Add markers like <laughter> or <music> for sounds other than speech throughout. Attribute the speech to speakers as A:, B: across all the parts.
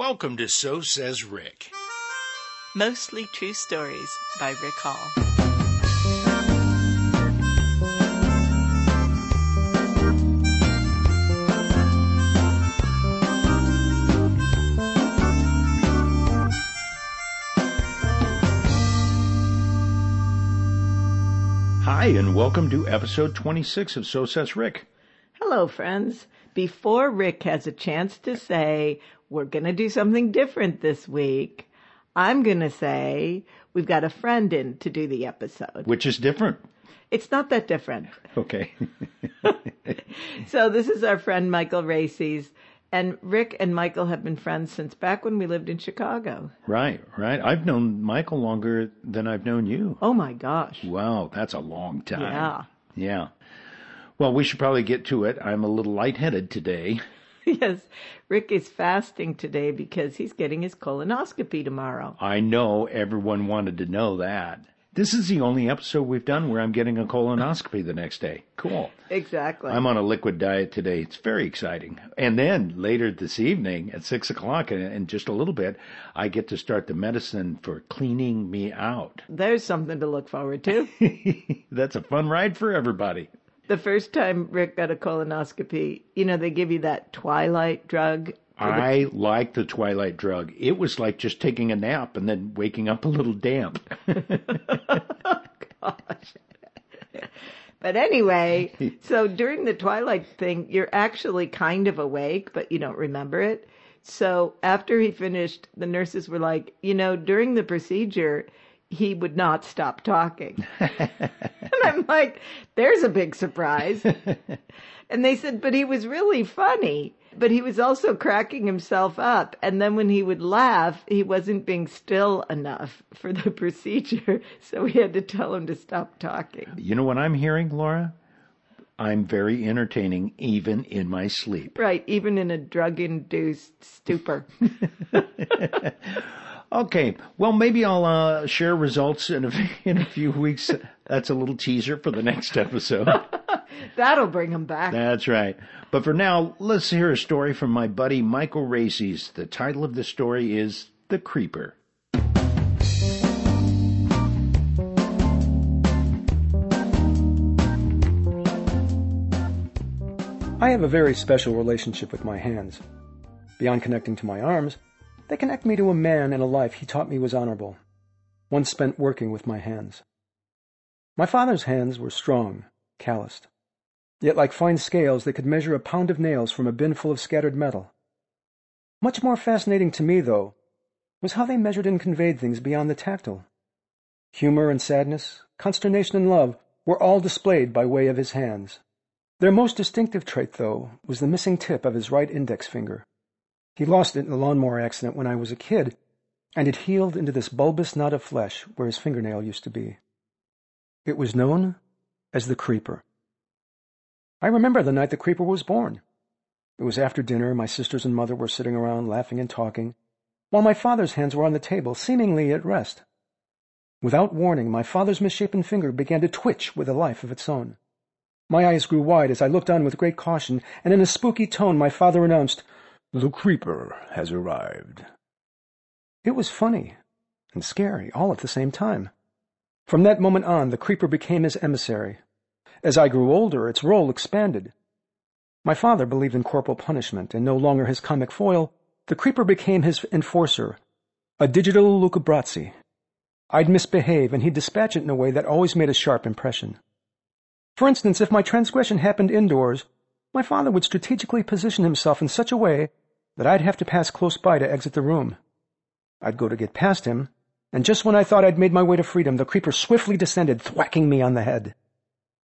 A: Welcome to So Says Rick.
B: Mostly True Stories by Rick Hall.
A: Hi, and welcome to episode 26 of So Says Rick.
B: Hello, friends. Before Rick has a chance to say, we're going to do something different this week, I'm going to say, we've got a friend in to do the episode.
A: Which is different.
B: It's not that different.
A: Okay. <laughs>
B: So this is our friend Michael Raysses. And Rick and Michael have been friends since back when we lived in Chicago.
A: right, right. I've known Michael longer than I've known you.
B: Oh my gosh.
A: Wow, that's a long time.
B: Yeah.
A: Yeah. Well, we should probably get to it. I'm a little lightheaded today. <laughs>
B: Yes. Rick is fasting today because he's getting his colonoscopy tomorrow.
A: I know everyone wanted to know that. This is the only episode we've done where I'm getting a colonoscopy the next day. Cool.
B: Exactly.
A: I'm on a liquid diet today. It's very exciting. And then later this evening at six o'clock, in- in just a little bit, I get to start the medicine for cleaning me out.
B: There's something to look forward to. <laughs>
A: That's a fun ride for everybody.
B: The first time Rick got a colonoscopy, you know, they give you that twilight drug.
A: I like the twilight drug. It was like just taking a nap and then waking up a little damp. <laughs> <laughs> Gosh.
B: But anyway, <laughs> so during the twilight thing, you're actually kind of awake, but you don't remember it. So after he finished, the nurses were like, you know, during the procedure, he would not stop talking. <laughs> and I'm like, there's a big surprise. <laughs> and they said, but he was really funny. But he was also cracking himself up. And then when he would laugh, he wasn't being still enough for the <laughs> procedure. So we had to tell him to stop talking.
A: You know what I'm hearing, Laura? I'm very entertaining even in my sleep.
B: Right, even in a drug induced stupor.
A: Okay, well, maybe I'll uh, share results in a, <laughs> in a few weeks. That's a little teaser for the next episode. <laughs>
B: That'll bring him back.
A: That's right. But for now, let's hear a story from my buddy Michael Raysses. The title of the story is The Creeper.
C: I have a very special relationship with my hands. Beyond connecting to my arms, they connect me to a man and a life he taught me was honorable, one spent working with my hands. My father's hands were strong, calloused. Yet like fine scales, they could measure a pound of nails from a bin full of scattered metal. Much more fascinating to me, though, was how they measured and conveyed things beyond the tactile. Humor and sadness, consternation and love were all displayed by way of his hands. Their most distinctive trait, though, was the missing tip of his right index finger. He lost it in a lawnmower accident when I was a kid, and it healed into this bulbous knot of flesh where his fingernail used to be. It was known as the creeper. I remember the night the creeper was born. It was after dinner, my sisters and mother were sitting around laughing and talking, while my father's hands were on the table, seemingly at rest. Without warning, my father's misshapen finger began to twitch with a life of its own. My eyes grew wide as I looked on with great caution, and in a spooky tone my father announced, The creeper has arrived. It was funny and scary all at the same time. From that moment on, the creeper became his emissary. As I grew older, its role expanded. My father believed in corporal punishment, and no longer his comic foil, the creeper became his enforcer, a digital Luca Brasi. I'd misbehave, and he'd dispatch it in a way that always made a sharp impression. For instance, if my transgression happened indoors, my father would strategically position himself in such a way that I'd have to pass close by to exit the room. I'd go to get past him, and just when I thought I'd made my way to freedom, the creeper swiftly descended, thwacking me on the head.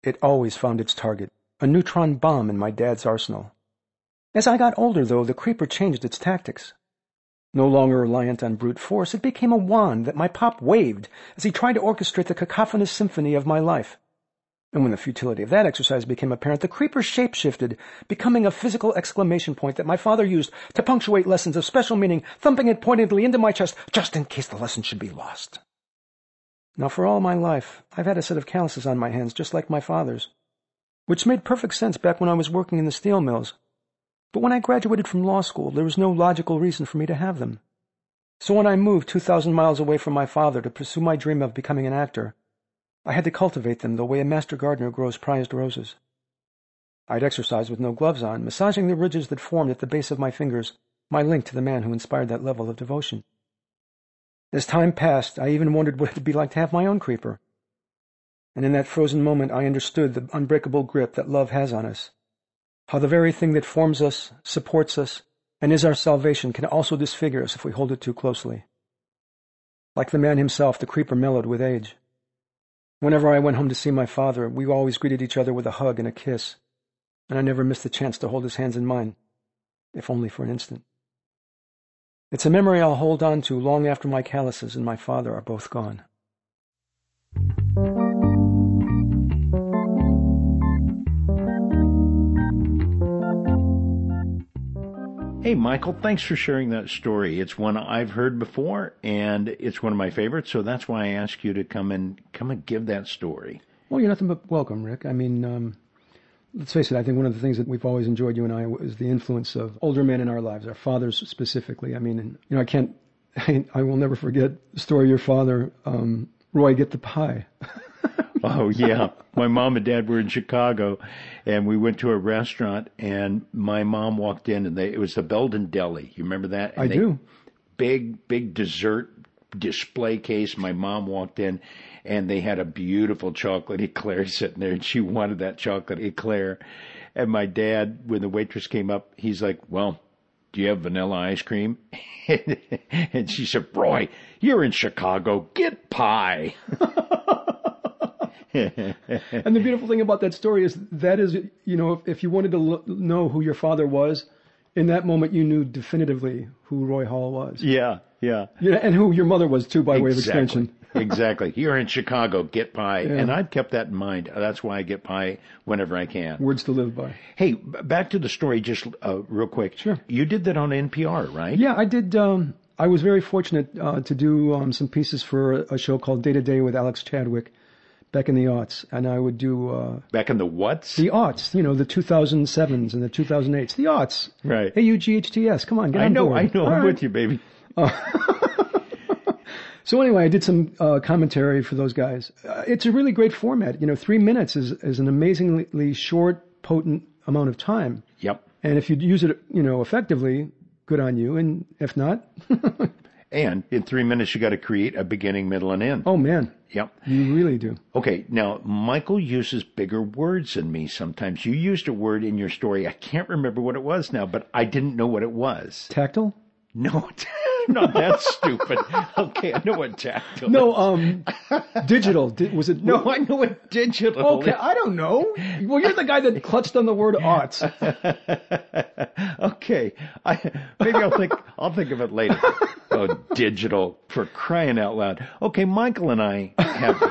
C: It always found its target, a neutron bomb in my dad's arsenal. As I got older, though, the creeper changed its tactics. No longer reliant on brute force, it became a wand that my pop waved as he tried to orchestrate the cacophonous symphony of my life. And when the futility of that exercise became apparent, the creeper shapeshifted, becoming a physical exclamation point that my father used to punctuate lessons of special meaning, thumping it pointedly into my chest just in case the lesson should be lost. Now, for all my life, I've had a set of calluses on my hands just like my father's, which made perfect sense back when I was working in the steel mills. But when I graduated from law school, there was no logical reason for me to have them. So when I moved 2,000 miles away from my father to pursue my dream of becoming an actor, I had to cultivate them the way a master gardener grows prized roses. I'd exercise with no gloves on, massaging the ridges that formed at the base of my fingers my link to the man who inspired that level of devotion. As time passed, I even wondered what it would be like to have my own creeper. And in that frozen moment, I understood the unbreakable grip that love has on us. How the very thing that forms us, supports us, and is our salvation can also disfigure us if we hold it too closely. Like the man himself, the creeper mellowed with age. Whenever I went home to see my father, we always greeted each other with a hug and a kiss, and I never missed the chance to hold his hands in mine, if only for an instant. It's a memory I'll hold on to long after my calluses and my father are both gone.
A: Hey, Michael, thanks for sharing that story. It's one I've heard before, and it's one of my favorites. So that's why I asked you to come and come and give that story.
C: Well, you're nothing but welcome, Rick. I mean, um, let's face it. I think one of the things that we've always enjoyed, you and I, is the influence of older men in our lives, our fathers specifically. I mean, and, you know, I can't, I, <laughs> I, will never forget the story of your father, um, Roy, get the pie. <laughs>
A: oh yeah, my mom and dad were in Chicago, and we went to a restaurant, and my mom walked in, and they it was the Belden Deli. You remember that? And
C: I
A: they,
C: do.
A: Big big dessert display case. My mom walked in, and they had a beautiful chocolate eclair sitting there, and she wanted that chocolate eclair. And my dad, when the waitress came up, he's like, "Well." Do you have vanilla ice cream? <laughs> and she said, Roy, you're in Chicago. Get pie. <laughs>
C: and the beautiful thing about that story is that is, you know, if, if you wanted to l- know who your father was, in that moment you knew definitively who Roy Hall was.
A: Yeah, yeah.
C: Yeah, and who your mother was too, by
A: exactly.
C: way of extension.
A: exactly. <laughs> You're in Chicago, get pie. Yeah. And I've kept that in mind. That's why I get pie whenever I can.
C: Words to live by.
A: Hey, back to the story just uh, real quick.
C: Sure.
A: You did that on NPR, right?
C: Yeah, I did. Um, I was very fortunate uh, to do um, some pieces for a show called Day to Day with Alex Chadwick back in the aughts, and I would do uh,
A: back in the what's
C: the aughts, you know, the 2007s and the 2008s, the aughts.
A: Right.
C: A U G H T S. Come on, get
A: I
C: on
A: know,
C: board.
A: I know.
C: All
A: I'm
C: right.
A: with you, baby. Uh. <laughs>
C: so anyway, I did some uh, commentary for those guys. Uh, it's a really great format. You know, three minutes is is an amazingly short, potent amount of time.
A: Yep.
C: And if you use it, you know, effectively, good on you. And if not. <laughs>
A: And in three minutes, you got to create a beginning, middle, and end.
C: Oh man.
A: Yep.
C: You really do.
A: Okay. Now, Michael uses bigger words than me sometimes. You used a word in your story. I can't remember what it was now, but I didn't know what it was.
C: Tactile?
A: No, <laughs> not that stupid. <laughs> Okay, I know what tactile.
C: No, um, digital. Di- was it? <laughs>
A: No, I know what digital.
C: Okay, I don't know. Well, you're the guy that clutched on the word aughts.
A: okay, I maybe I'll think I'll think of it later. Oh, digital for crying out loud. Okay, Michael and I have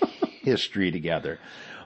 A: <laughs> history together.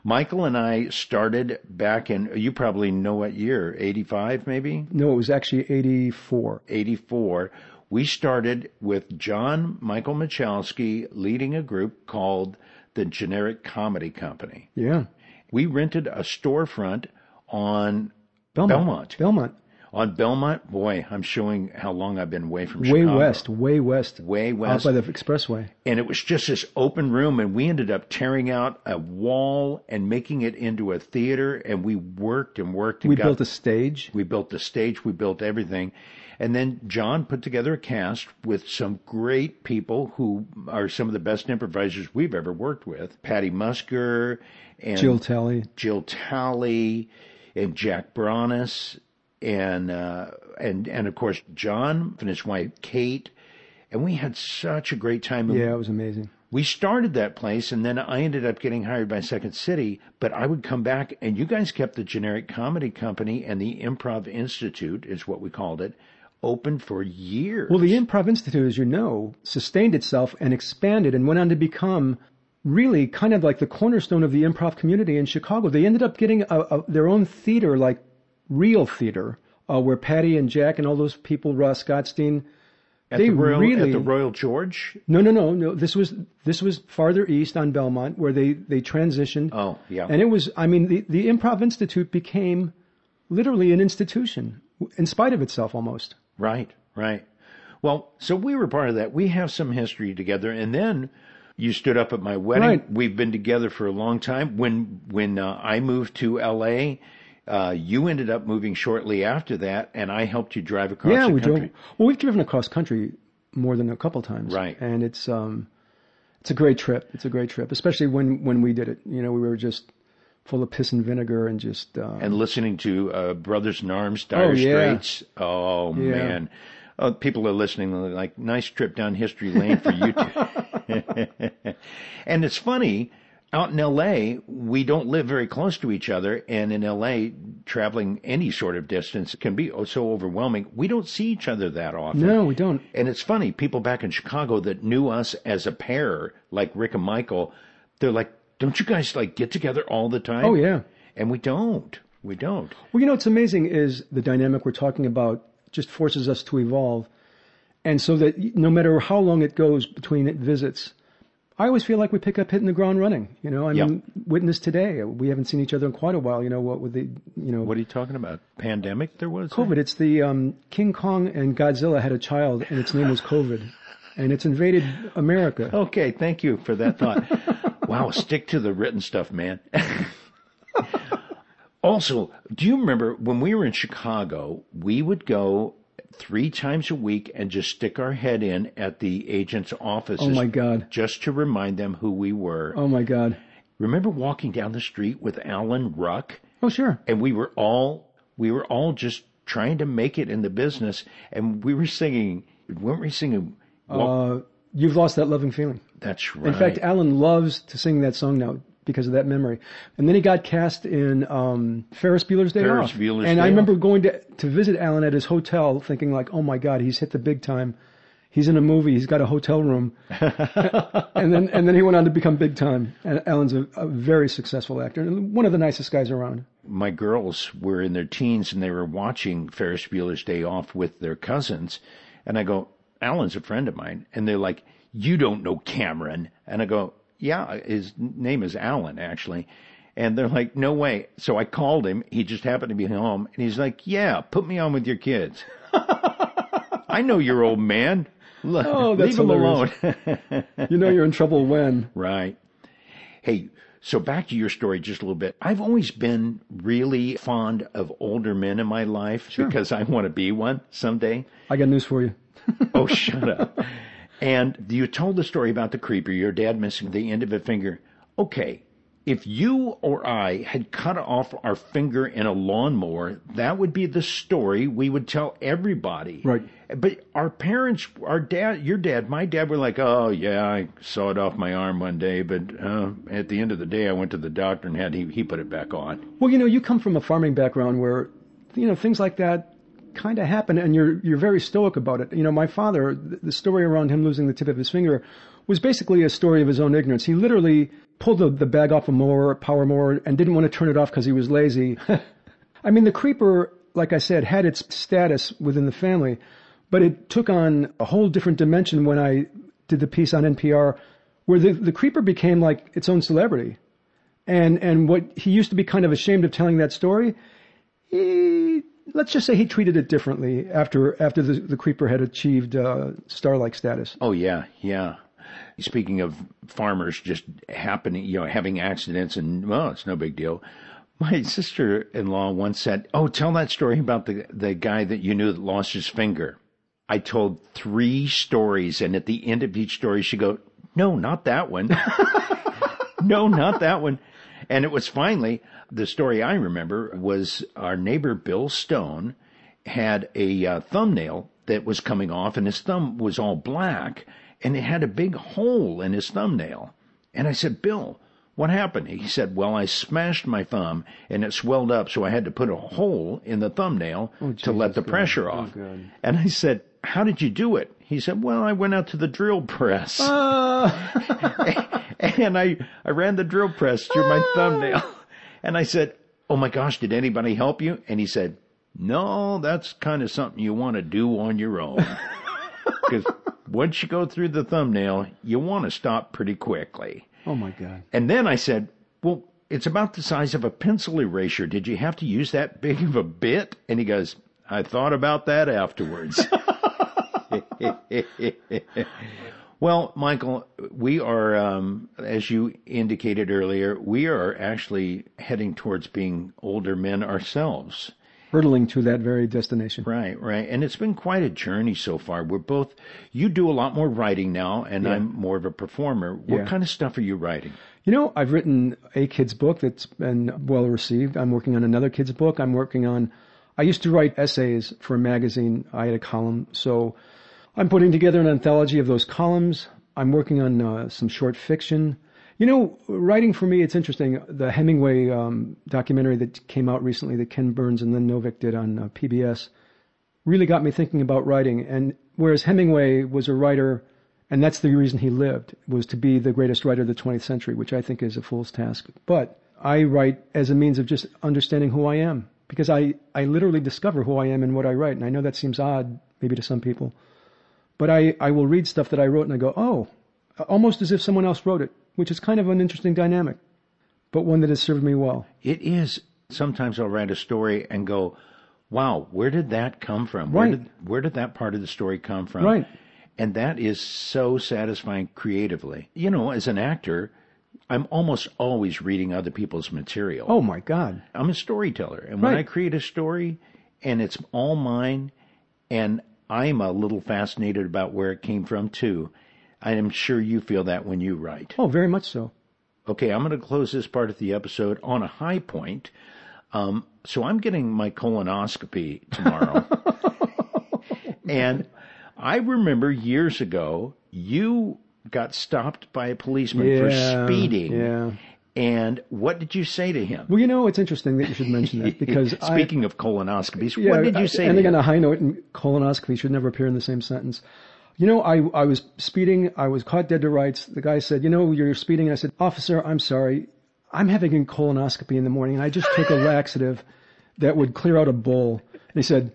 A: Michael and I started back in, you probably know what year, 85 maybe?
C: No, it was actually 84.
A: 84. We started with John Michael Michalski leading a group called the Generic Comedy Company.
C: Yeah.
A: We rented a storefront on
C: Belmont.
A: Belmont.
C: Belmont.
A: On Belmont, boy, I'm showing how long I've been away from
C: way
A: Chicago.
C: west, way west,
A: way west,
C: out by the expressway.
A: And it was just this open room, and we ended up tearing out a wall and making it into a theater. And we worked and worked. And
C: we
A: got,
C: built a stage.
A: We built the stage. We built everything. And then John put together a cast with some great people who are some of the best improvisers we've ever worked with. Patty Musker and
C: Jill Talley,
A: Jill Talley, and Jack Bronis, and uh, and and of course John and his wife Kate, and we had such a great time.
C: Yeah, it was amazing.
A: We started that place, and then I ended up getting hired by Second City. But I would come back, and you guys kept the Generic Comedy Company and the Improv Institute, is what we called it, open for years.
C: Well, the Improv Institute, as you know, sustained itself and expanded and went on to become really kind of like the cornerstone of the improv community in Chicago. They ended up getting a, a, their own theater, like real theater, uh, where Patty and Jack and all those people, Ross Gottstein,
A: at
C: they
A: the Royal,
C: really
A: at the Royal George.
C: No, no, no, no. This was this was farther east on Belmont where they they transitioned.
A: Oh, yeah.
C: And it was, I mean, the the Improv Institute became literally an institution in spite of itself almost.
A: Right, right. Well, so we were part of that. We have some history together, and then you stood up at my wedding.
C: Right.
A: We've been together for a long time. When when uh, I moved to L.A., uh, you ended up moving shortly after that, and I helped you drive across
C: yeah, we
A: country.
C: drove. Well, we've driven across country more than a couple times,
A: Right.
C: And it's um, it's a great trip. It's a great trip, especially when when we did it. You know, we were just full of piss and vinegar and just uh,
A: and listening to uh, Brothers in Arms, Dire
C: Oh, yeah.
A: Straits. Oh
C: Yeah.
A: man, uh, people are listening. Like, nice trip down history lane for you two. <laughs> and it's funny. Out in LA, we don't live very close to each other, and in LA, traveling any sort of distance can be so overwhelming. We don't see each other that often.
C: no, we don't.
A: And it's funny, people back in Chicago that knew us as a pair, like Rick and Michael, they're like, don't you guys like get together all the time?
C: Oh yeah.
A: And we don't. We don't.
C: Well, you know what's amazing is the dynamic we're talking about just forces us to evolve, and so that no matter how long it goes between visits, I always feel like we pick up hitting the ground running. You know, I mean, witness today, we haven't seen each other in quite a while. You know, what with the you know
A: What are you talking about? Pandemic there was?
C: COVID. It's the um, King Kong and Godzilla had a child, and its name was COVID, and it's invaded America.
A: Okay, thank you for that thought. <laughs> wow, stick to the written stuff, man. <laughs> also, do you remember when we were in Chicago, we would go three times a week and just stick our head in at the agent's offices
C: Oh my God!
A: just to remind them who we were.
C: Oh my God!
A: Remember walking down the street with Alan Ruck?
C: Oh sure.
A: and we were all we were all just trying to make it in the business and we were singing weren't we singing
C: Uh, you've lost that loving feeling.
A: that's right
C: In fact, Alan loves to sing that song now because of that memory. And then he got cast in um, Ferris Bueller's Day
A: Ferris
C: Off.
A: Bueller's
C: and
A: Day
C: I remember
A: Off.
C: going to to visit Alan at his hotel, thinking like, "Oh my God, he's hit the big time. He's in a movie. He's got a hotel room." <laughs> and then and then he went on to become big time. And Alan's a, a very successful actor and one of the nicest guys around.
A: my girls were in their teens and they were watching Ferris Bueller's Day Off with their cousins and I go Alan's a friend of mine and they're like you don't know Cameron and I go yeah uh, his name is Alan actually and they're like no way so I called him he just happened to be home and he's like yeah put me on with your kids <laughs> I know your old man Le-
C: Oh, that's
A: leave him alone. <laughs>
C: You know you're in trouble when.
A: Right. Hey, so back to your story just a little bit. I've always been really fond of older men in my life because I want to be one someday.
C: I got news for you.
A: Oh, shut up. <laughs> And you told the story about the creeper, your dad missing the end of a finger. Okay. If you or I had cut off our finger in a lawnmower, that would be the story we would tell everybody.
C: Right.
A: But our parents, our dad, your dad, my dad were like, oh yeah, I sawed off my arm one day, but uh, at the end of the day, I went to the doctor and had he, he put it back on.
C: Well, you know, you come from a farming background where, you know, things like that kind of happened, and you're you're very stoic about it. You know, my father, the story around him losing the tip of his finger, was basically a story of his own ignorance. He literally pulled the, the bag off a mower, power mower, and didn't want to turn it off because he was lazy. <laughs> I mean, the creeper, like I said, had its status within the family, but it took on a whole different dimension when I did the piece on NPR, where the the creeper became like its own celebrity and and what he used to be kind of ashamed of telling that story, he let's just say he treated it differently after after the, the creeper had achieved uh, star-like status.
A: Oh yeah, yeah. Speaking of farmers just happening, you know, having accidents and well, it's no big deal. My sister-in-law once said, "Oh, tell that story about the the guy that you knew that lost his finger." I told three stories, and at the end of each story, she go, "No, not that one. <laughs> no, not that one." And it was finally the story I remember was our neighbor Bill Stone had a uh, thumbnail that was coming off, and his thumb was all black, and it had a big hole in his thumbnail. And I said, Bill, what happened? He said, Well, I smashed my thumb, and it swelled up, so I had to put a hole in the thumbnail to let the pressure off.
C: God.
A: And I said, How did you do it? He said, Well, I went out to the drill press. Ah. <laughs> and I, I ran the drill press through my ah. thumbnail. <laughs> And I said, Oh my gosh, did anybody help you? And he said, No, that's kind of something you want to do on your own. <laughs> Because once you go through the thumbnail, you want to stop pretty quickly.
C: oh my God!
A: And then I said, Well, it's about the size of a pencil eraser. Did you have to use that big of a bit? And he goes, I thought about that afterwards. <laughs> well, Michael, we are, um, as you indicated earlier, we are actually heading towards being older men ourselves.
C: Hurtling to that very destination.
A: Right, right. And it's been quite a journey so far. We're both, you do a lot more writing now, and
C: Yeah.
A: I'm more of a performer. What
C: Yeah.
A: kind of stuff are you writing?
C: You know, I've written a kid's book that's been well received. I'm working on another kid's book. I'm working on, I used to write essays for a magazine. I had a column. So I'm putting together an anthology of those columns. I'm working on uh, some short fiction. You know, writing for me, it's interesting. The Hemingway um, documentary that came out recently that Ken Burns and Lynn Novick did on uh, PBS really got me thinking about writing. And whereas Hemingway was a writer, and that's the reason he lived, was to be the greatest writer of the 20th century, which I think is a fool's task. But I write as a means of just understanding who I am, because I, I literally discover who I am in what I write. And I know that seems odd, maybe to some people. But I, I will read stuff that I wrote and I go, oh, almost as if someone else wrote it, which is kind of an interesting dynamic, but one that has served me well.
A: It is. Sometimes I'll write a story and go, wow, where did that come from? Where
C: Right.
A: did, where did that part of the story come from?
C: Right.
A: And that is so satisfying creatively. You know, as an actor, I'm almost always reading other people's material.
C: Oh my God.
A: I'm a storyteller. And when
C: Right.
A: I create a story and it's all mine and I'm a little fascinated about where it came from too, I am sure you feel that when you write.
C: Oh, very much so.
A: Okay, I'm going to close this part of the episode on a high point. Um, so I'm getting my colonoscopy tomorrow. <laughs> and I remember years ago, you got stopped by a policeman for
C: Yeah,
A: speeding.
C: yeah.
A: And what did you say to him?
C: Well, you know, it's interesting that you should mention that <laughs> because I,
A: Speaking of colonoscopies,
C: Yeah,
A: what did you say to
C: on
A: him?
C: a high note, and colonoscopy should never appear in the same sentence. You know, I I was speeding. I was caught dead to rights. The guy said, "You know, you're speeding." And I said, "Officer, I'm sorry. I'm having a colonoscopy in the morning, and I just took a <laughs> laxative that would clear out a bowl." And he said,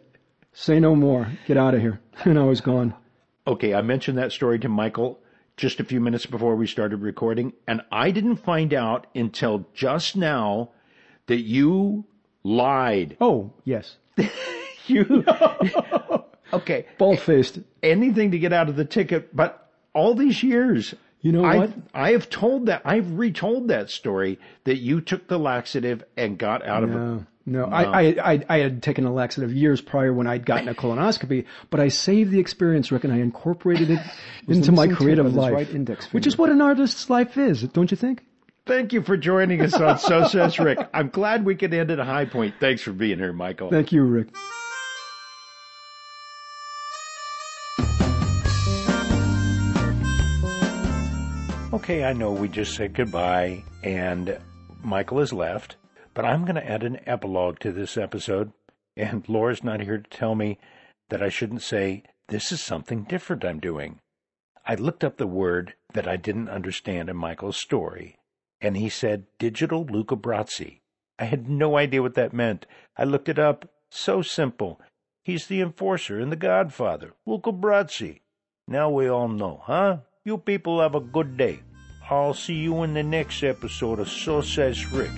C: "Say no more. Get out of here." <laughs> And I was gone.
A: Okay, I mentioned that story to Michael just a few minutes before we started recording, and I didn't find out until just now that you lied.
C: Oh yes, <laughs>
A: You <laughs> okay?
C: bald faced.
A: Anything to get out of the ticket, but all these years.
C: You know
A: I,
C: what?
A: I have told that. I've retold that story that you took the laxative and got out of it.
C: No, no. I, I, I, I had taken a laxative years prior when I'd gotten a colonoscopy, but I saved the experience, Rick, and I incorporated it <laughs> into my creative life,
D: right
C: which is what an artist's life is, don't you think?
A: Thank you for joining us on So Says Rick. I'm glad we could end at a high point. Thanks for being here, Michael.
C: Thank you, Rick.
A: Okay, I know we just said goodbye and Michael has left, but I'm going to add an epilogue to this episode. And Laura's not here to tell me that I shouldn't say, this is something different I'm doing. I looked up the word that I didn't understand in Michael's story, and he said digital Luca Lucabrazzi. I had no idea what that meant. I looked it up. So simple. He's the enforcer in The Godfather, Luca Brasi. Now we all know, huh? You people have a good day. I'll see you in the next episode of So Says Rick.